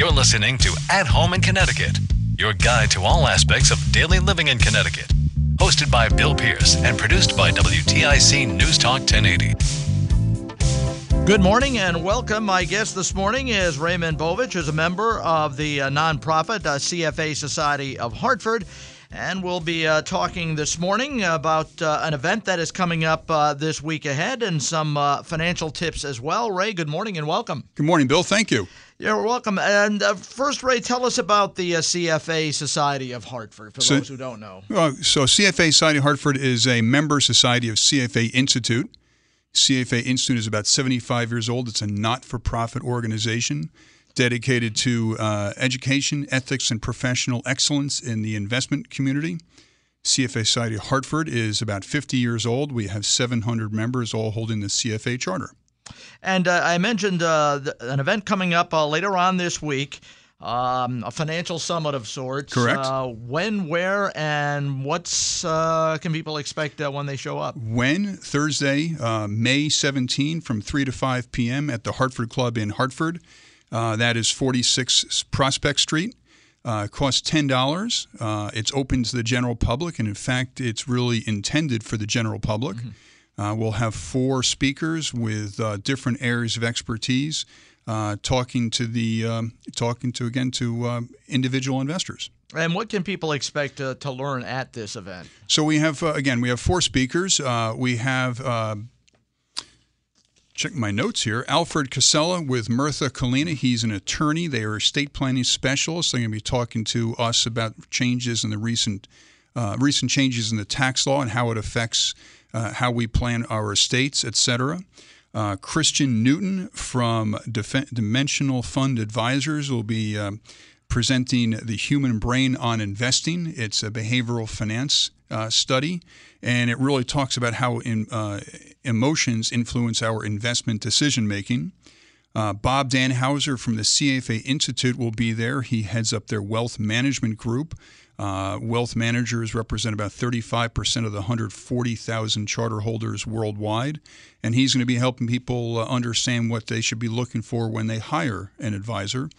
You're listening to At Home in Connecticut, your guide to all aspects of daily living in Connecticut. Hosted by Bill Pierce and produced by WTIC News Talk 1080. Good morning and welcome. My guest this morning is Raymond Bovich, who's a member of the uh, nonprofit uh, CFA Society of Hartford. And we'll be uh, talking this morning about uh, an event that is coming up uh, this week ahead and some uh, financial tips as well. Ray, good morning and welcome. Good morning, Bill. Thank you. You're welcome. And uh, first, Ray, tell us about the uh, CFA Society of Hartford for So- those who don't know. Uh, so, CFA Society of Hartford is a member society of CFA Institute. CFA Institute is about 75 years old. It's a not for profit organization dedicated to uh, education, ethics, and professional excellence in the investment community. CFA Society of Hartford is about 50 years old. We have 700 members, all holding the CFA charter. And uh, I mentioned uh, an event coming up uh, later on this week, um, a financial summit of sorts. Correct. Uh, when, where, and what's uh, can people expect uh, when they show up? When? Thursday, uh, May 17 from 3 to 5 p.m. at the Hartford Club in Hartford. Uh, that is 46 Prospect Street. Uh, costs $10. Uh, it's open to the general public, and in fact, it's really intended for the general public. Uh, we'll have four speakers with uh, different areas of expertise, uh, talking to the um, talking to again to um, individual investors. And what can people expect uh, to learn at this event? So we have uh, again we have four speakers. Uh, we have uh, check my notes here. Alfred Casella with Murtha Cullina. He's an attorney. They are estate planning specialists. They're going to be talking to us about changes in the recent uh, recent changes in the tax law and how it affects uh, how we plan our estates, etc. Uh, Christian Newton from Def- Dimensional Fund Advisors will be um, presenting the human brain on investing. It's a behavioral finance uh, study, and it really talks about how in, uh, emotions influence our investment decision making. Uh, Bob Dannhauser from the CFA Institute will be there. He heads up their wealth management group. Uh, wealth managers represent about 35% of the 140,000 charter holders worldwide. And he's going to be helping people uh, understand what they should be looking for when they hire an advisor.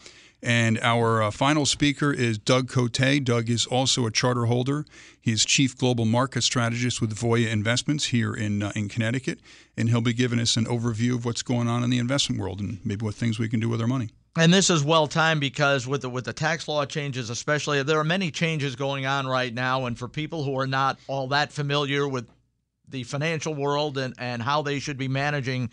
And our uh, final speaker is Doug Cote. Doug is also a charter holder. He's chief global market strategist with Voya Investments here in uh, in Connecticut, and he'll be giving us an overview of what's going on in the investment world and maybe what things we can do with our money. And this is well timed because with the with the tax law changes, especially there are many changes going on right now, and for people who are not all that familiar with the financial world and, and how they should be managing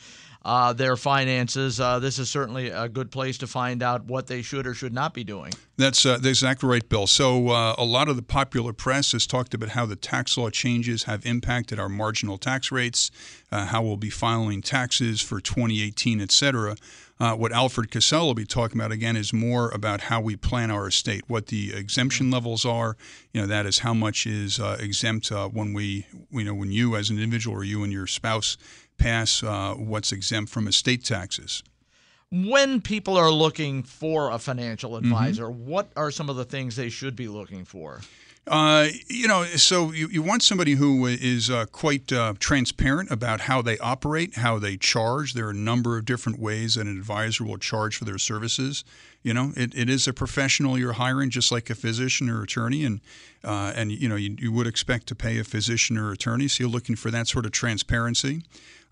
uh, their finances, uh, this is certainly a good place to find out what they should or should not be doing. That's, uh, that's exactly right, Bill. So, uh, a lot of the popular press has talked about how the tax law changes have impacted our marginal tax rates, uh, how we'll be filing taxes for 2018, et cetera. Uh, what Alfred Cassell will be talking about again is more about how we plan our estate, what the exemption levels are. You know, that is how much is uh, exempt uh, when we, you know, when you as an individual or you and your spouse pass uh, what's exempt from estate taxes. When people are looking for a financial Mm-hmm. advisor, what are some of the things they should be looking for? Uh, you know, so you, you want somebody who is uh, quite uh, transparent about how they operate, how they charge. There are a number of different ways that an advisor will charge for their services. You know, it, it is a professional you're hiring, just like a physician or attorney, and uh, and you know you, you would expect to pay a physician or attorney. So you're looking for that sort of transparency.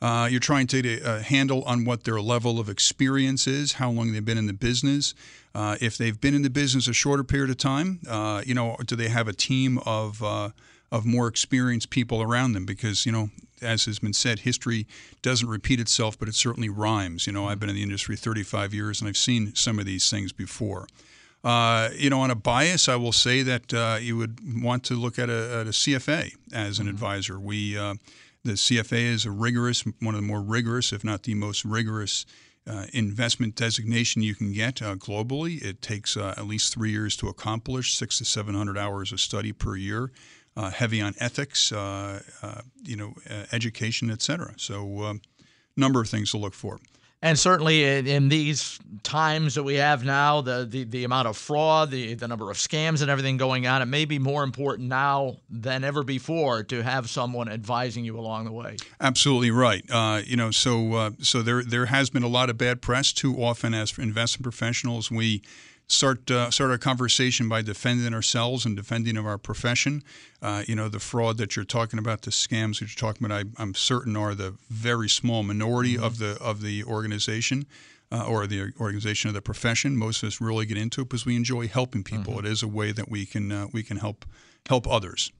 Uh, you're trying to get a handle on what their level of experience is, how long they've been in the business. Uh, if they've been in the business a shorter period of time, uh, you know, do they have a team of uh, of more experienced people around them? Because you know, as has been said, history doesn't repeat itself, but it certainly rhymes. You know, I've been in the industry 35 years, and I've seen some of these things before. Uh, you know, on a bias, I will say that uh, you would want to look at a, at a CFA as an advisor. We uh, the CFA is a rigorous, one of the more rigorous, if not the most rigorous, uh, investment designation you can get uh, globally. It takes uh, at least three years to accomplish, six to seven hundred hours of study per year, uh, heavy on ethics, uh, uh, you know, education, et cetera. So, a number of things to look for. And certainly in, these times that we have now, the, the, the amount of fraud, the, the number of scams and everything going on, it may be more important now than ever before to have someone advising you along the way. Absolutely right. Uh, you know, so uh, so there there has been a lot of bad press. Too often, as investment professionals, we start uh, start a conversation by defending ourselves and defending of our profession. Uh, you know, the fraud that you're talking about, the scams that you're talking about, I, am certain are the very small minority mm-hmm. of the of the organization. Uh, or the organization of the profession. Most of us really get into it because we enjoy helping people. Mm-hmm. It is a way that we can uh, we can help help others.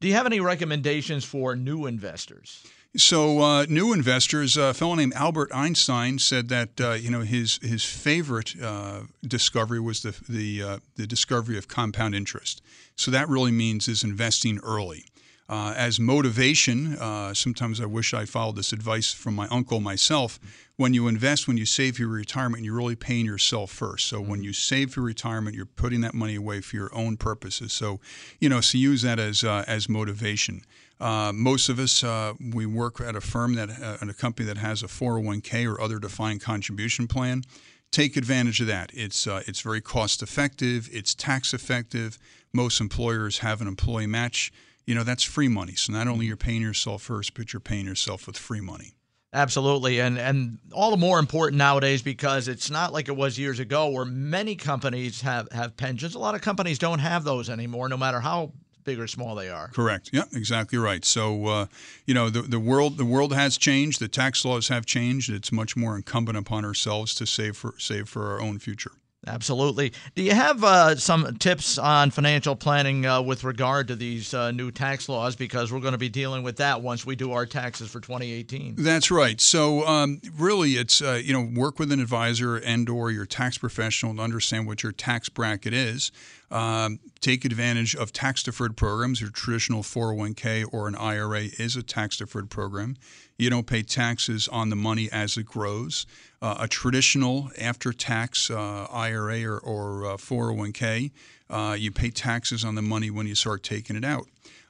Do you have any recommendations for new investors? So, uh, new investors, a fellow named Albert Einstein said that uh, you know his his favorite uh, discovery was the the uh, the discovery of compound interest. So that really means is investing early. Uh, as motivation, uh, sometimes I wish I followed this advice from my uncle myself. When you invest, when you save for your retirement, you're really paying yourself first. So when you save for retirement, you're putting that money away for your own purposes. So, you know, so use that as as motivation. Uh, most of us, uh, we work at a firm that, uh, in a company that has a 401k or other defined contribution plan. Take advantage of that. It's uh, it's very cost effective. It's tax effective. Most employers have an employee match. You know that's free money. So not only you're paying yourself first, but you're paying yourself with free money. Absolutely, and and all the more important nowadays because it's not like it was years ago, where many companies have have pensions. A lot of companies don't have those anymore, no matter how big or small they are. Correct. Yeah, exactly right. So, uh, you know, the, the world the world has changed. The tax laws have changed. It's much more incumbent upon ourselves to save for save for our own future. Absolutely. Do you have uh, some tips on financial planning uh, with regard to these uh, new tax laws? Because we're going to be dealing with that once we do our taxes for 2018. That's right. So um, really, it's uh, you know work with an advisor and/or your tax professional to understand what your tax bracket is. Um, take advantage of tax deferred programs. Your traditional 401k or an IRA is a tax deferred program. You don't pay taxes on the money as it grows uh, a traditional after tax uh, IRA or, or uh, 401k, uh, you pay taxes on the money when you start taking it out.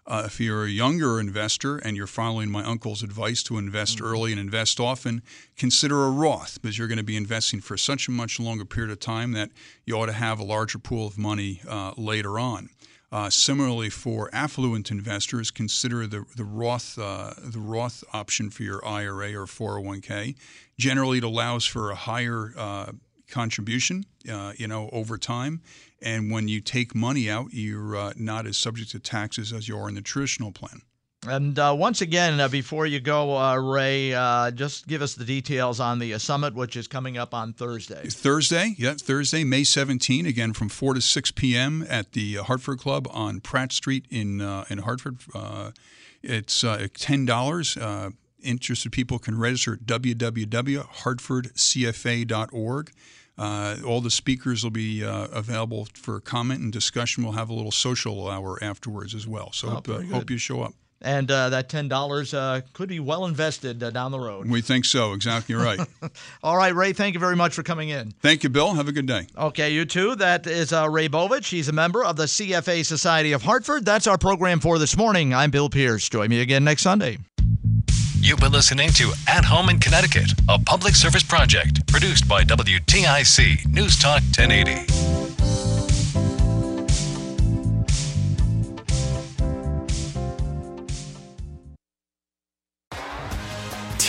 Uh, if you're a younger investor and you're following my uncle's advice to invest mm-hmm. early and invest often, consider a Roth because you're going to be investing for such a much longer period of time that you ought to have a larger pool of money uh, later on. Uh, similarly, for affluent investors, consider the the Roth uh, the Roth option for your IRA or 401k. Generally, it allows for a higher uh, contribution, uh, you know, over time. And when you take money out, you're uh, not as subject to taxes as you are in the traditional plan. And uh, once again, uh, before you go, uh, Ray, uh, just give us the details on the uh, summit, which is coming up on Thursday. Thursday, yeah, Thursday, May 17, again from 4 to 6 p.m. at the Hartford Club on Pratt Street in in Hartford. it's ten dollars. Interested people can register at www.hartfordcfa.org. Uh, all the speakers will be uh, available for comment and discussion. We'll have a little social hour afterwards as well. So oh, hope, uh, hope you show up and uh, that ten dollars uh, could be well invested uh, down the road. We think so. Exactly right. All right, Ray. Thank you very much for coming in. Thank you, Bill. Have a good day. Okay, you too. That is uh, Ray Bovich. He's a member of the CFA Society of Hartford. That's our program for this morning. I'm Bill Pierce. Join me again next Sunday. You've been listening to At Home in Connecticut, a public service project produced by WTIC News Talk 1080.